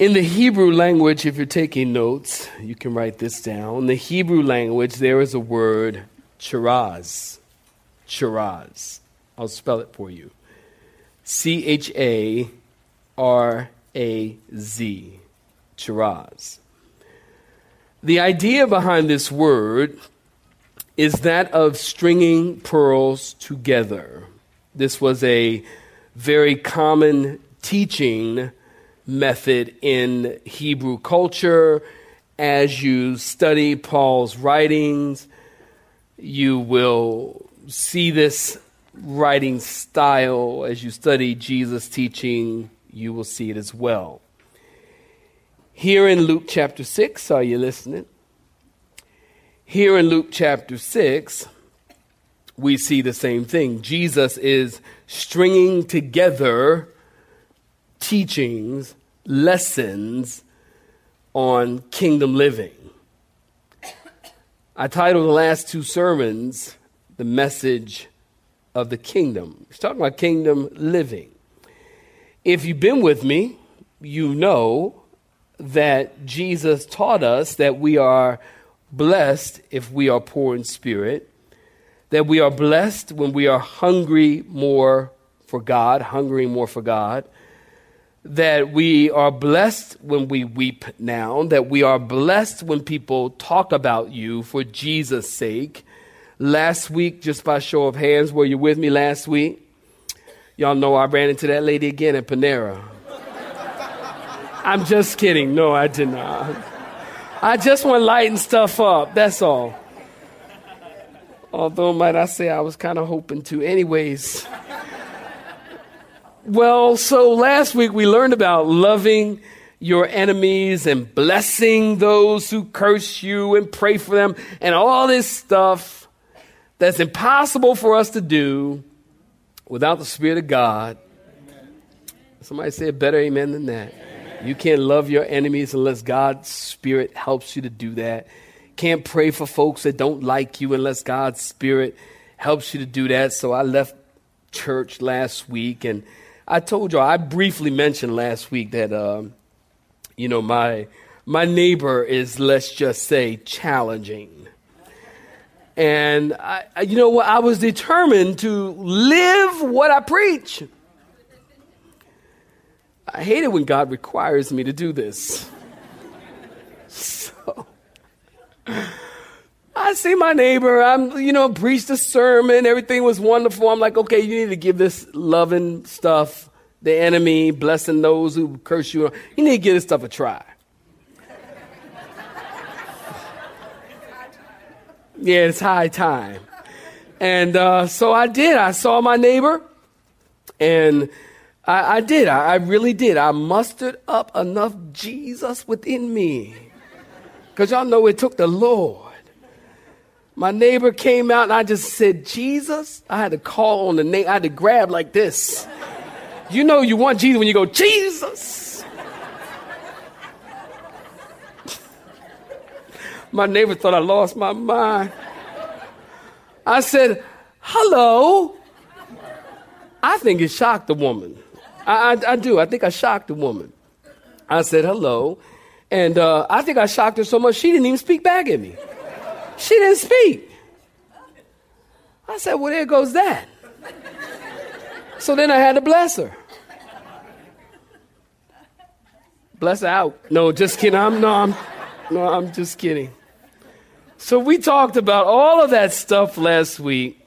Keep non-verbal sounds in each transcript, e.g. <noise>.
In the Hebrew language, if you're taking notes, you can write this down. In the Hebrew language, there is a word, charaz. Charaz. I'll spell it for you C H A R A Z. Charaz. The idea behind this word is that of stringing pearls together. This was a very common teaching method in Hebrew culture. As you study Paul's writings, you will see this writing style. As you study Jesus' teaching, you will see it as well. Here in Luke chapter 6, are you listening? Here in Luke chapter 6, we see the same thing. Jesus is stringing together teachings, lessons on kingdom living. I titled the last two sermons, The Message of the Kingdom. It's talking about kingdom living. If you've been with me, you know that Jesus taught us that we are blessed if we are poor in spirit, that we are blessed when we are hungry more for God, hungry more for God, that we are blessed when we weep now, that we are blessed when people talk about you for Jesus' sake. Last week, just by show of hands, were you with me last week? Y'all know I ran into that lady again at Panera. I'm just kidding. No, I did not. I just want to lighten stuff up. That's all. Although, might I say, I was kind of hoping to. Anyways. Well, so last week we learned about loving your enemies and blessing those who curse you and pray for them and all this stuff that's impossible for us to do without the Spirit of God. Somebody say a better amen than that. You can't love your enemies unless God's Spirit helps you to do that. Can't pray for folks that don't like you unless God's Spirit helps you to do that. So I left church last week and I told you I briefly mentioned last week that um, you know my my neighbor is let's just say challenging. And I, you know what? I was determined to live what I preach. I hate it when God requires me to do this. <laughs> So I see my neighbor. I'm, you know, preached a sermon. Everything was wonderful. I'm like, okay, you need to give this loving stuff, the enemy, blessing those who curse you. You need to give this stuff a try. yeah, it's high time. And uh, so I did. I saw my neighbor, and I, I did. I, I really did. I mustered up enough Jesus within me. Because y'all know it took the Lord. My neighbor came out and I just said, Jesus. I had to call on the name. I had to grab like this. You know you want Jesus when you go, Jesus. <laughs> my neighbor thought I lost my mind. I said, hello. I think it shocked the woman. I, I, I do. I think I shocked the woman. I said hello. And uh, I think I shocked her so much she didn't even speak back at me. She didn't speak. I said, Well, there goes that. So then I had to bless her. Bless her out. No, just kidding. I'm no, I'm no, I'm just kidding. So we talked about all of that stuff last week.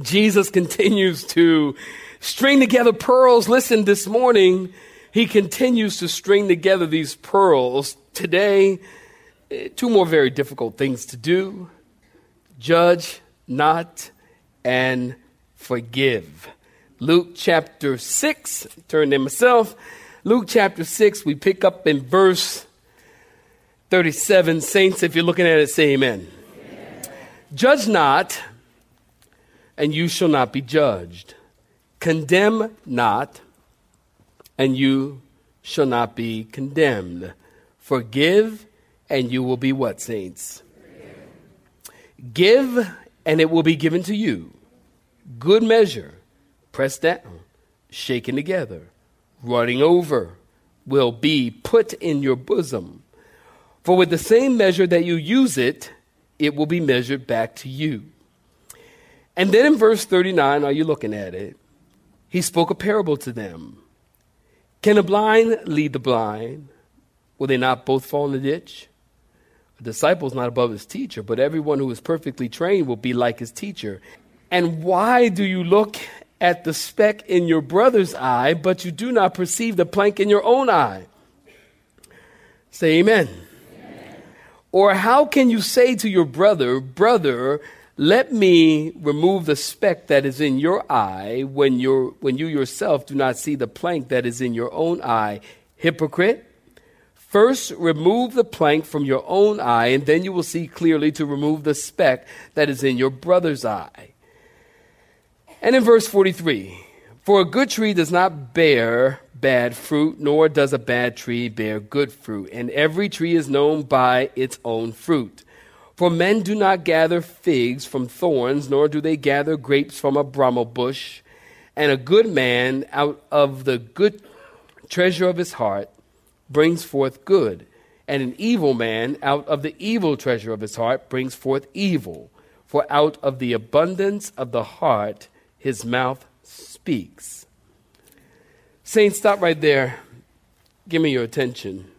Jesus continues to string together pearls. Listen, this morning, he continues to string together these pearls. Today, two more very difficult things to do judge not and forgive. Luke chapter 6, turn to myself. Luke chapter 6, we pick up in verse 37. Saints, if you're looking at it, say amen. amen. Judge not, and you shall not be judged. Condemn not, and you shall not be condemned. Forgive, and you will be what, saints? Give, and it will be given to you. Good measure, pressed down, shaken together, running over, will be put in your bosom. For with the same measure that you use it, it will be measured back to you. And then in verse 39, are you looking at it? He spoke a parable to them. Can a blind lead the blind? Will they not both fall in the ditch? A disciple is not above his teacher, but everyone who is perfectly trained will be like his teacher. And why do you look at the speck in your brother's eye, but you do not perceive the plank in your own eye? Say amen. amen. Or how can you say to your brother, Brother, let me remove the speck that is in your eye when, you when you yourself do not see the plank that is in your own eye? Hypocrite. First, remove the plank from your own eye, and then you will see clearly to remove the speck that is in your brother's eye. And in verse 43, for a good tree does not bear bad fruit, nor does a bad tree bear good fruit. And every tree is known by its own fruit. For men do not gather figs from thorns, nor do they gather grapes from a bramble bush. And a good man out of the good treasure of his heart brings forth good, and an evil man out of the evil treasure of his heart brings forth evil. For out of the abundance of the heart, his mouth speaks. Saints, stop right there. Give me your attention.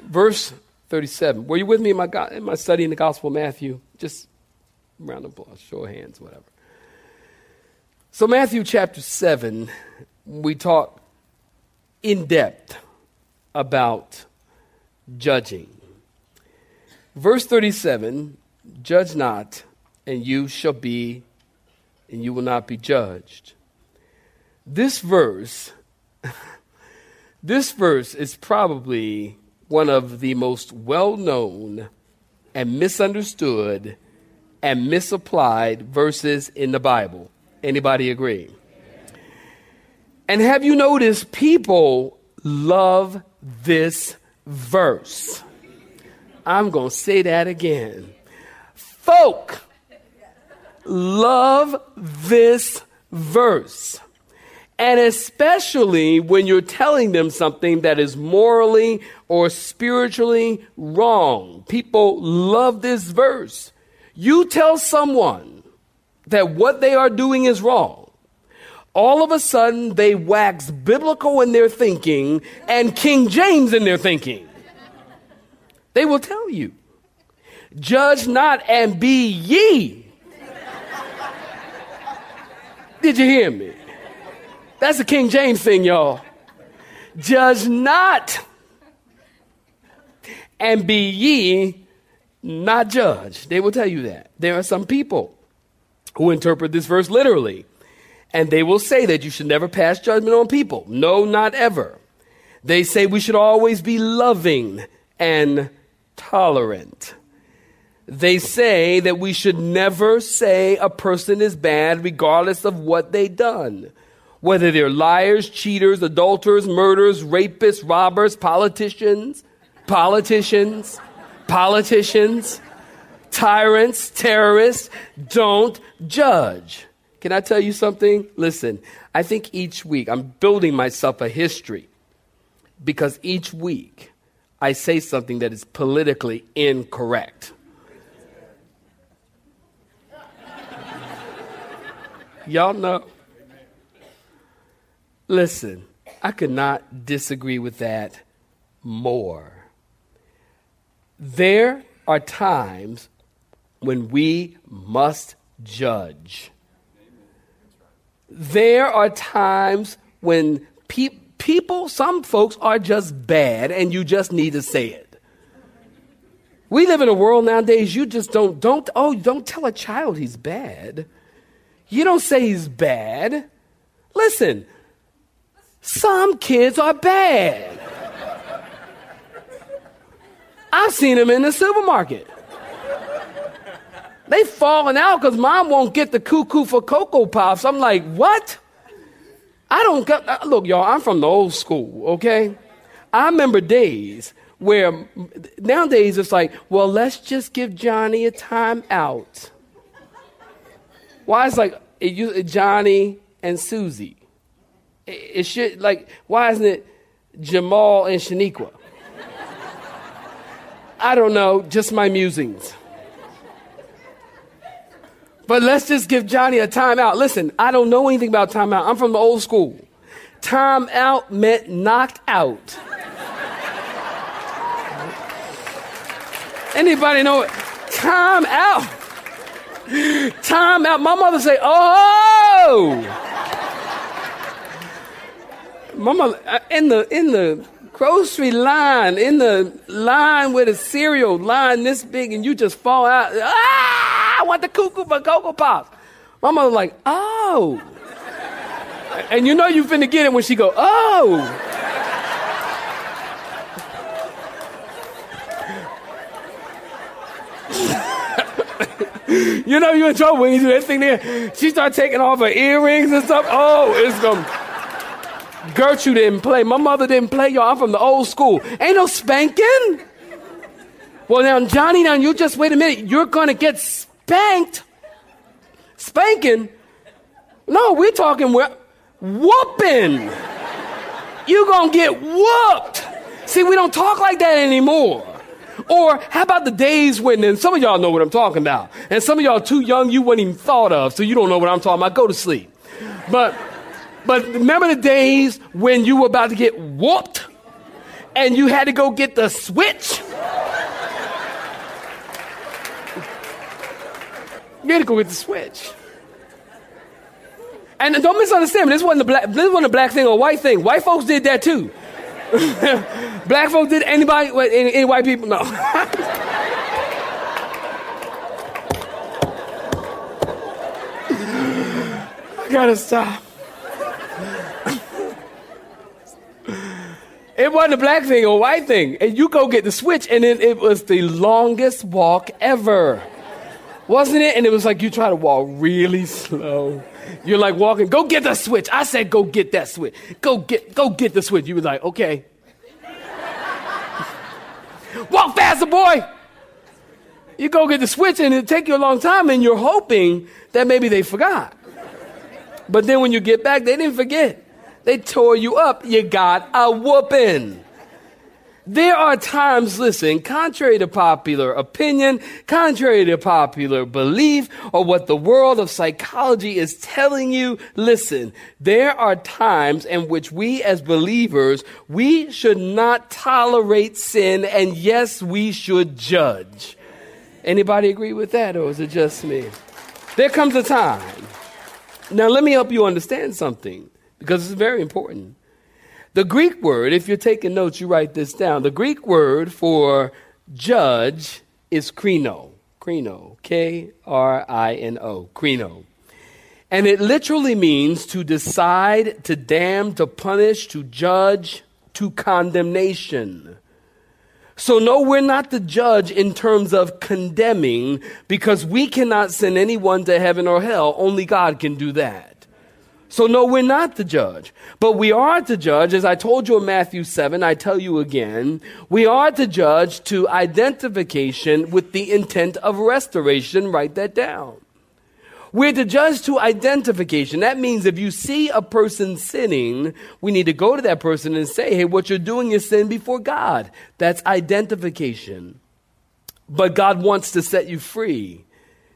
Verse 37. Were you with me in my, in my study in the Gospel of Matthew? Just round of applause, show of hands, whatever. So, Matthew chapter 7, we talk in depth about judging. Verse 37 Judge not, and you shall be and you will not be judged. This verse, <laughs> this verse is probably one of the most well known and misunderstood and misapplied verses in the Bible. Anybody agree? And have you noticed people love this verse? I'm going to say that again. Folk love this verse. And especially when you're telling them something that is morally or spiritually wrong. People love this verse. You tell someone that what they are doing is wrong. All of a sudden, they wax biblical in their thinking and King James in their thinking. They will tell you, Judge not and be ye did you hear me? That's the King James thing, y'all. Judge not, and be ye not judged. They will tell you that. There are some people who interpret this verse literally, and they will say that you should never pass judgment on people. No, not ever. They say we should always be loving and tolerant. They say that we should never say a person is bad regardless of what they've done. Whether they're liars, cheaters, adulterers, murderers, rapists, robbers, politicians, politicians, politicians, tyrants, terrorists, don't judge. Can I tell you something? Listen, I think each week I'm building myself a history because each week I say something that is politically incorrect. Y'all know. Listen, I could not disagree with that more. There are times when we must judge. There are times when pe- people, some folks, are just bad and you just need to say it. We live in a world nowadays, you just don't, don't, oh, don't tell a child he's bad. You don't say he's bad. Listen, some kids are bad. I've seen them in the supermarket. They falling out because mom won't get the cuckoo for Cocoa Pops. I'm like, what? I don't get, uh, look, y'all, I'm from the old school, okay? I remember days where nowadays it's like, well, let's just give Johnny a time out. Why is like it, Johnny and Susie? It, it should like why isn't it Jamal and Shaniqua? I don't know, just my musings. But let's just give Johnny a timeout. Listen, I don't know anything about timeout. I'm from the old school. Timeout meant knocked out. Anybody know it? Time out. Time out. My mother say, "Oh." My mother uh, in the in the grocery line, in the line with a cereal line this big, and you just fall out. Ah, I want the cuckoo for Cocoa Pops. My mother like, oh. And you know you finna get it when she go, oh. <laughs> you know you're in trouble when you do that thing there. She start taking off her earrings and stuff. Oh, it's gonna Gertrude didn't play. My mother didn't play, y'all. I'm from the old school. Ain't no spanking. Well, now, Johnny, now you just wait a minute. You're going to get spanked. Spanking? No, we're talking whooping. You're going to get whooped. See, we don't talk like that anymore. Or how about the days when, and some of y'all know what I'm talking about, and some of y'all too young, you wouldn't even thought of, so you don't know what I'm talking about. Go to sleep. But but remember the days when you were about to get whooped and you had to go get the switch? You had to go get the switch. And don't misunderstand me. This wasn't a black. This wasn't a black thing or a white thing. White folks did that too. <laughs> black folks did. Anybody? Any, any white people? No. <laughs> I gotta stop. It wasn't a black thing or a white thing. And you go get the switch, and then it was the longest walk ever. Wasn't it? And it was like you try to walk really slow. You're like walking, go get the switch. I said, go get that switch. Go get, go get the switch. You were like, okay. <laughs> walk faster, boy. You go get the switch, and it take you a long time, and you're hoping that maybe they forgot. But then when you get back, they didn't forget. They tore you up. You got a whooping. There are times, listen, contrary to popular opinion, contrary to popular belief, or what the world of psychology is telling you, listen, there are times in which we as believers, we should not tolerate sin, and yes, we should judge. Anybody agree with that, or is it just me? There comes a time. Now, let me help you understand something because it's very important. The Greek word, if you're taking notes, you write this down. The Greek word for judge is krino. Krino. K R I N O. Krino. And it literally means to decide, to damn, to punish, to judge, to condemnation. So, no, we're not the judge in terms of condemning because we cannot send anyone to heaven or hell. Only God can do that. So, no, we're not the judge. But we are to judge, as I told you in Matthew 7, I tell you again, we are to judge to identification with the intent of restoration. Write that down. We're to judge to identification. That means if you see a person sinning, we need to go to that person and say, hey, what you're doing is sin before God. That's identification. But God wants to set you free.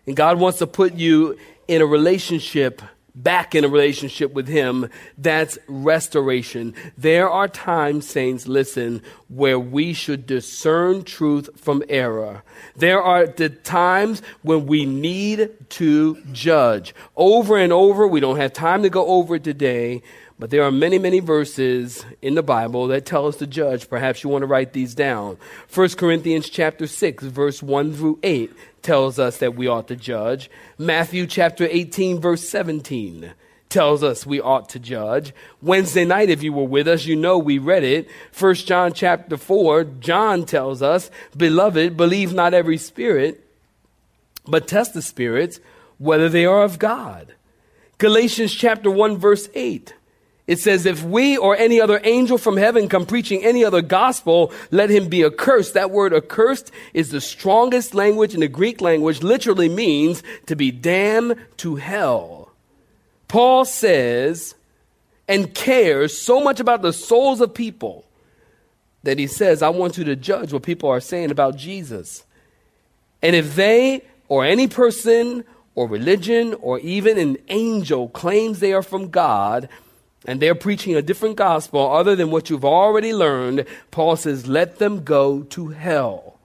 And God wants to put you in a relationship back in a relationship with Him, that's restoration. There are times, saints, listen, where we should discern truth from error. There are the times when we need to judge. Over and over, we don't have time to go over it today, but there are many, many verses in the Bible that tell us to judge. Perhaps you want to write these down. 1 Corinthians chapter 6, verse 1 through 8 tells us that we ought to judge. Matthew chapter 18, verse 17 tells us we ought to judge. Wednesday night, if you were with us, you know we read it. 1 John chapter 4, John tells us, Beloved, believe not every spirit, but test the spirits, whether they are of God. Galatians chapter 1, verse 8 it says, if we or any other angel from heaven come preaching any other gospel, let him be accursed. That word accursed is the strongest language in the Greek language, literally means to be damned to hell. Paul says and cares so much about the souls of people that he says, I want you to judge what people are saying about Jesus. And if they or any person or religion or even an angel claims they are from God, and they're preaching a different gospel other than what you've already learned, Paul says, let them go to hell.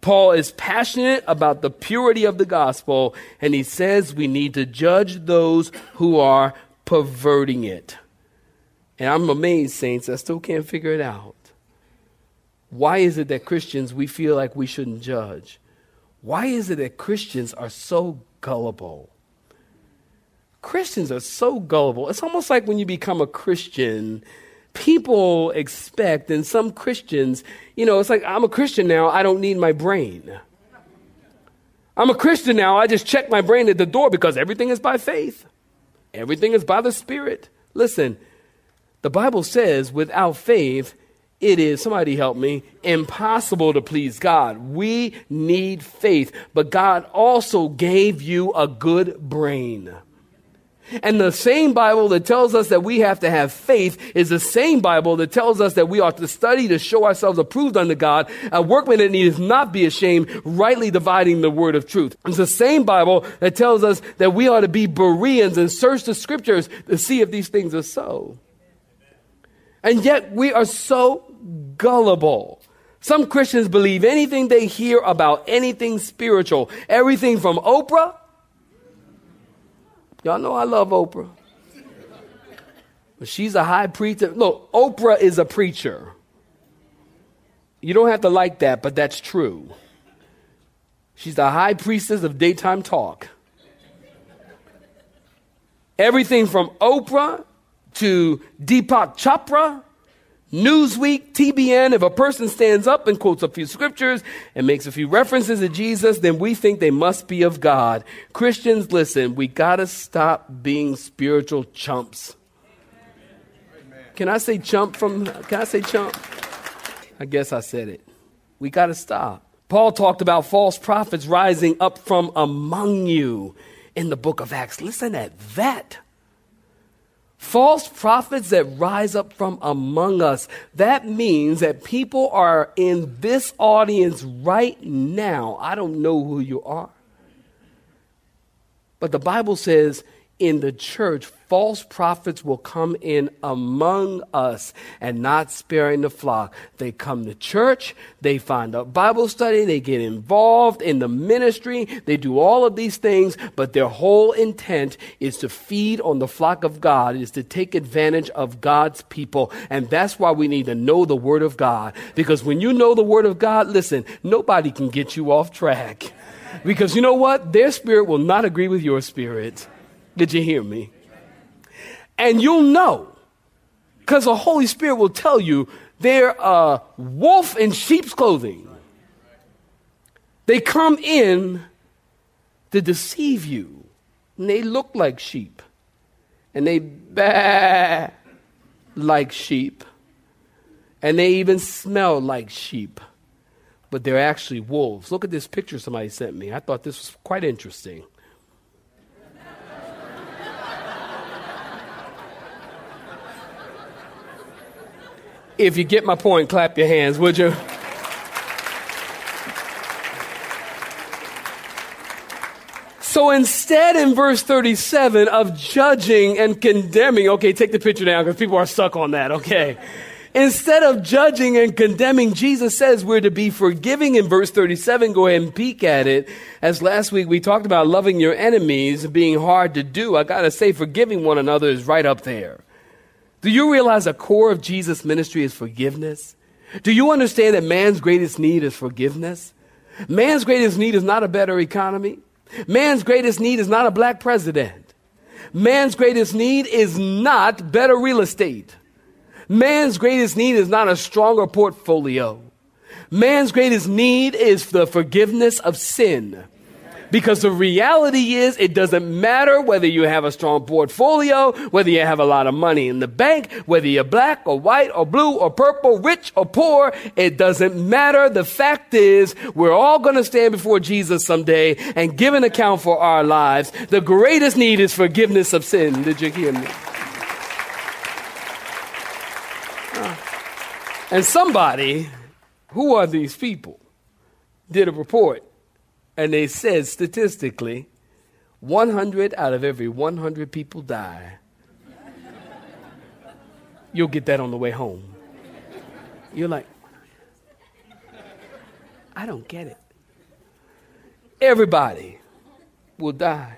Paul is passionate about the purity of the gospel, and he says we need to judge those who are perverting it. And I'm amazed, saints, I still can't figure it out. Why is it that Christians, we feel like we shouldn't judge? Why is it that Christians are so gullible? Christians are so gullible. It's almost like when you become a Christian, people expect, and some Christians, you know, it's like, I'm a Christian now, I don't need my brain. I'm a Christian now, I just check my brain at the door because everything is by faith, everything is by the Spirit. Listen, the Bible says without faith, it is, somebody help me, impossible to please God. We need faith, but God also gave you a good brain. And the same Bible that tells us that we have to have faith is the same Bible that tells us that we ought to study to show ourselves approved unto God, a workman that needeth not be ashamed, rightly dividing the word of truth. It's the same Bible that tells us that we ought to be Bereans and search the scriptures to see if these things are so. And yet we are so gullible. Some Christians believe anything they hear about anything spiritual, everything from Oprah Y'all know I love Oprah. But she's a high preacher. Look, Oprah is a preacher. You don't have to like that, but that's true. She's the high priestess of daytime talk. Everything from Oprah to Deepak Chopra Newsweek, TBN, if a person stands up and quotes a few scriptures and makes a few references to Jesus, then we think they must be of God. Christians, listen, we got to stop being spiritual chumps. Can I say chump from, can I say chump? I guess I said it. We got to stop. Paul talked about false prophets rising up from among you in the book of Acts. Listen at that. False prophets that rise up from among us. That means that people are in this audience right now. I don't know who you are. But the Bible says in the church, false prophets will come in among us and not sparing the flock. They come to church, they find a Bible study, they get involved in the ministry, they do all of these things, but their whole intent is to feed on the flock of God, is to take advantage of God's people. And that's why we need to know the Word of God. Because when you know the Word of God, listen, nobody can get you off track. Because you know what? Their spirit will not agree with your spirit. Did you hear me? And you'll know because the Holy Spirit will tell you they're a wolf in sheep's clothing. They come in to deceive you, and they look like sheep, and they baa like sheep, and they even smell like sheep, but they're actually wolves. Look at this picture somebody sent me. I thought this was quite interesting. If you get my point, clap your hands, would you? So instead, in verse 37, of judging and condemning, okay, take the picture down because people are stuck on that, okay? Instead of judging and condemning, Jesus says we're to be forgiving in verse 37. Go ahead and peek at it. As last week we talked about loving your enemies being hard to do, I gotta say, forgiving one another is right up there. Do you realize the core of Jesus' ministry is forgiveness? Do you understand that man's greatest need is forgiveness? Man's greatest need is not a better economy. Man's greatest need is not a black president. Man's greatest need is not better real estate. Man's greatest need is not a stronger portfolio. Man's greatest need is the forgiveness of sin. Because the reality is, it doesn't matter whether you have a strong portfolio, whether you have a lot of money in the bank, whether you're black or white or blue or purple, rich or poor, it doesn't matter. The fact is, we're all going to stand before Jesus someday and give an account for our lives. The greatest need is forgiveness of sin. Did you hear me? And somebody, who are these people, did a report and they said statistically 100 out of every 100 people die. You'll get that on the way home. You're like, I don't get it. Everybody will die.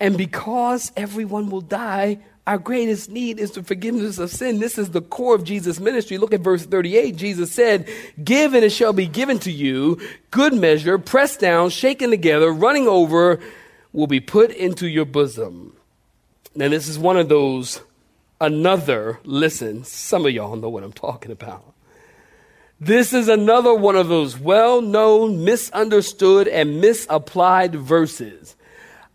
And because everyone will die, our greatest need is the forgiveness of sin. This is the core of Jesus' ministry. Look at verse 38. Jesus said, Give and it shall be given to you. Good measure, pressed down, shaken together, running over, will be put into your bosom. Now, this is one of those, another, listen, some of y'all know what I'm talking about. This is another one of those well known, misunderstood, and misapplied verses.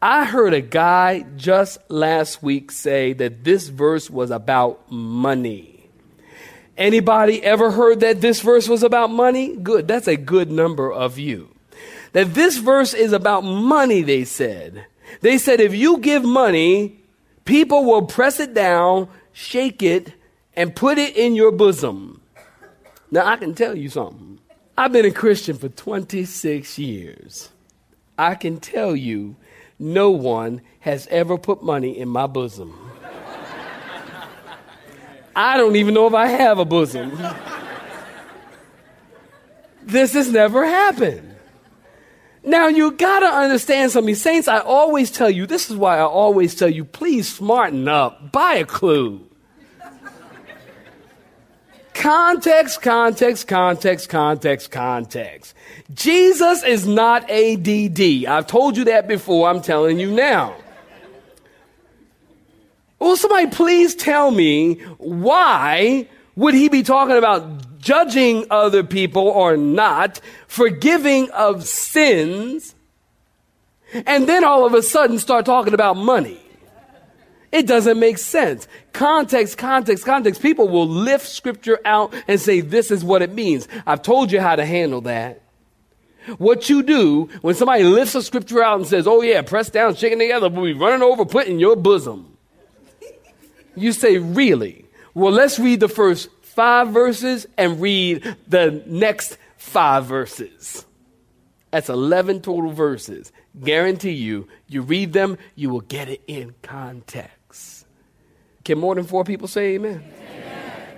I heard a guy just last week say that this verse was about money. Anybody ever heard that this verse was about money? Good. That's a good number of you. That this verse is about money, they said. They said if you give money, people will press it down, shake it, and put it in your bosom. Now, I can tell you something. I've been a Christian for 26 years. I can tell you no one has ever put money in my bosom. I don't even know if I have a bosom. this has never happened. Now you gotta understand something. Saints, I always tell you, this is why I always tell you, please smarten up. Buy a clue. Context, context, context, context, context. Jesus is not ADD. I've told you that before. I'm telling you now. Will somebody please tell me why would he be talking about judging other people or not, forgiving of sins, and then all of a sudden start talking about money? It doesn't make sense. Context, context, context. People will lift scripture out and say, this is what it means. I've told you how to handle that. What you do when somebody lifts a scripture out and says, oh yeah, press down, shaking together, we'll be running over, put in your bosom. You say, really? Well, let's read the first five verses and read the next five verses. That's 11 total verses. Guarantee you, you read them, you will get it in context. Can more than four people say amen? amen?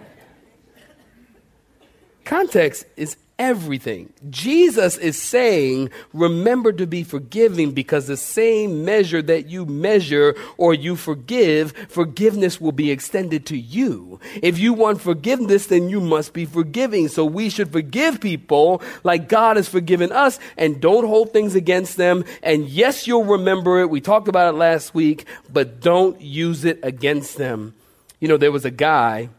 Context is everything. Jesus is saying, remember to be forgiving because the same measure that you measure or you forgive, forgiveness will be extended to you. If you want forgiveness, then you must be forgiving. So we should forgive people like God has forgiven us and don't hold things against them. And yes, you'll remember it. We talked about it last week, but don't use it against them. You know, there was a guy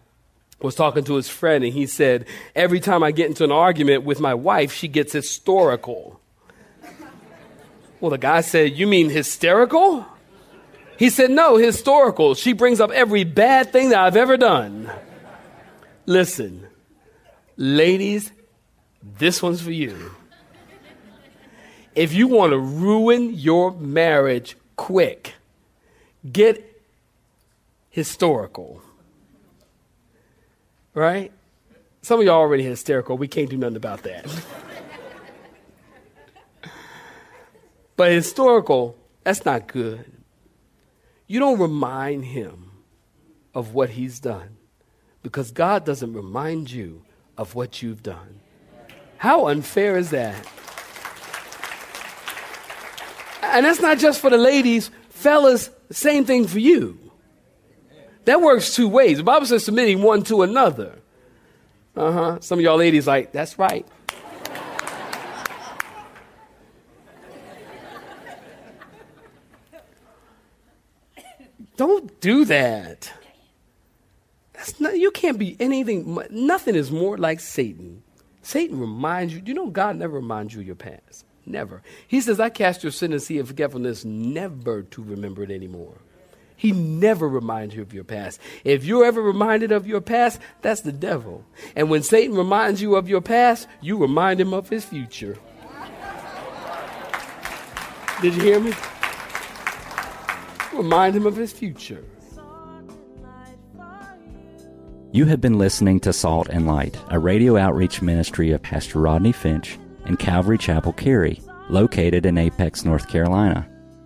was talking to his friend and he said, Every time I get into an argument with my wife, she gets historical. well, the guy said, You mean hysterical? He said, No, historical. She brings up every bad thing that I've ever done. Listen, ladies, this one's for you. If you want to ruin your marriage quick, get historical right? Some of y'all already hysterical. We can't do nothing about that. but historical That's not good. You don't remind him of what he's done because God doesn't remind you of what you've done. How unfair is that? And that's not just for the ladies, fellas, same thing for you. That works two ways. The Bible says submitting one to another. Uh huh. Some of y'all ladies like, that's right. Don't do that. That's not, you can't be anything. Nothing is more like Satan. Satan reminds you. You know, God never reminds you of your past. Never. He says, I cast your sin and sea of forgetfulness, never to remember it anymore. He never reminds you of your past. If you're ever reminded of your past, that's the devil. And when Satan reminds you of your past, you remind him of his future. Did you hear me? Remind him of his future. You have been listening to Salt and Light, a radio outreach ministry of Pastor Rodney Finch and Calvary Chapel Cary, located in Apex, North Carolina.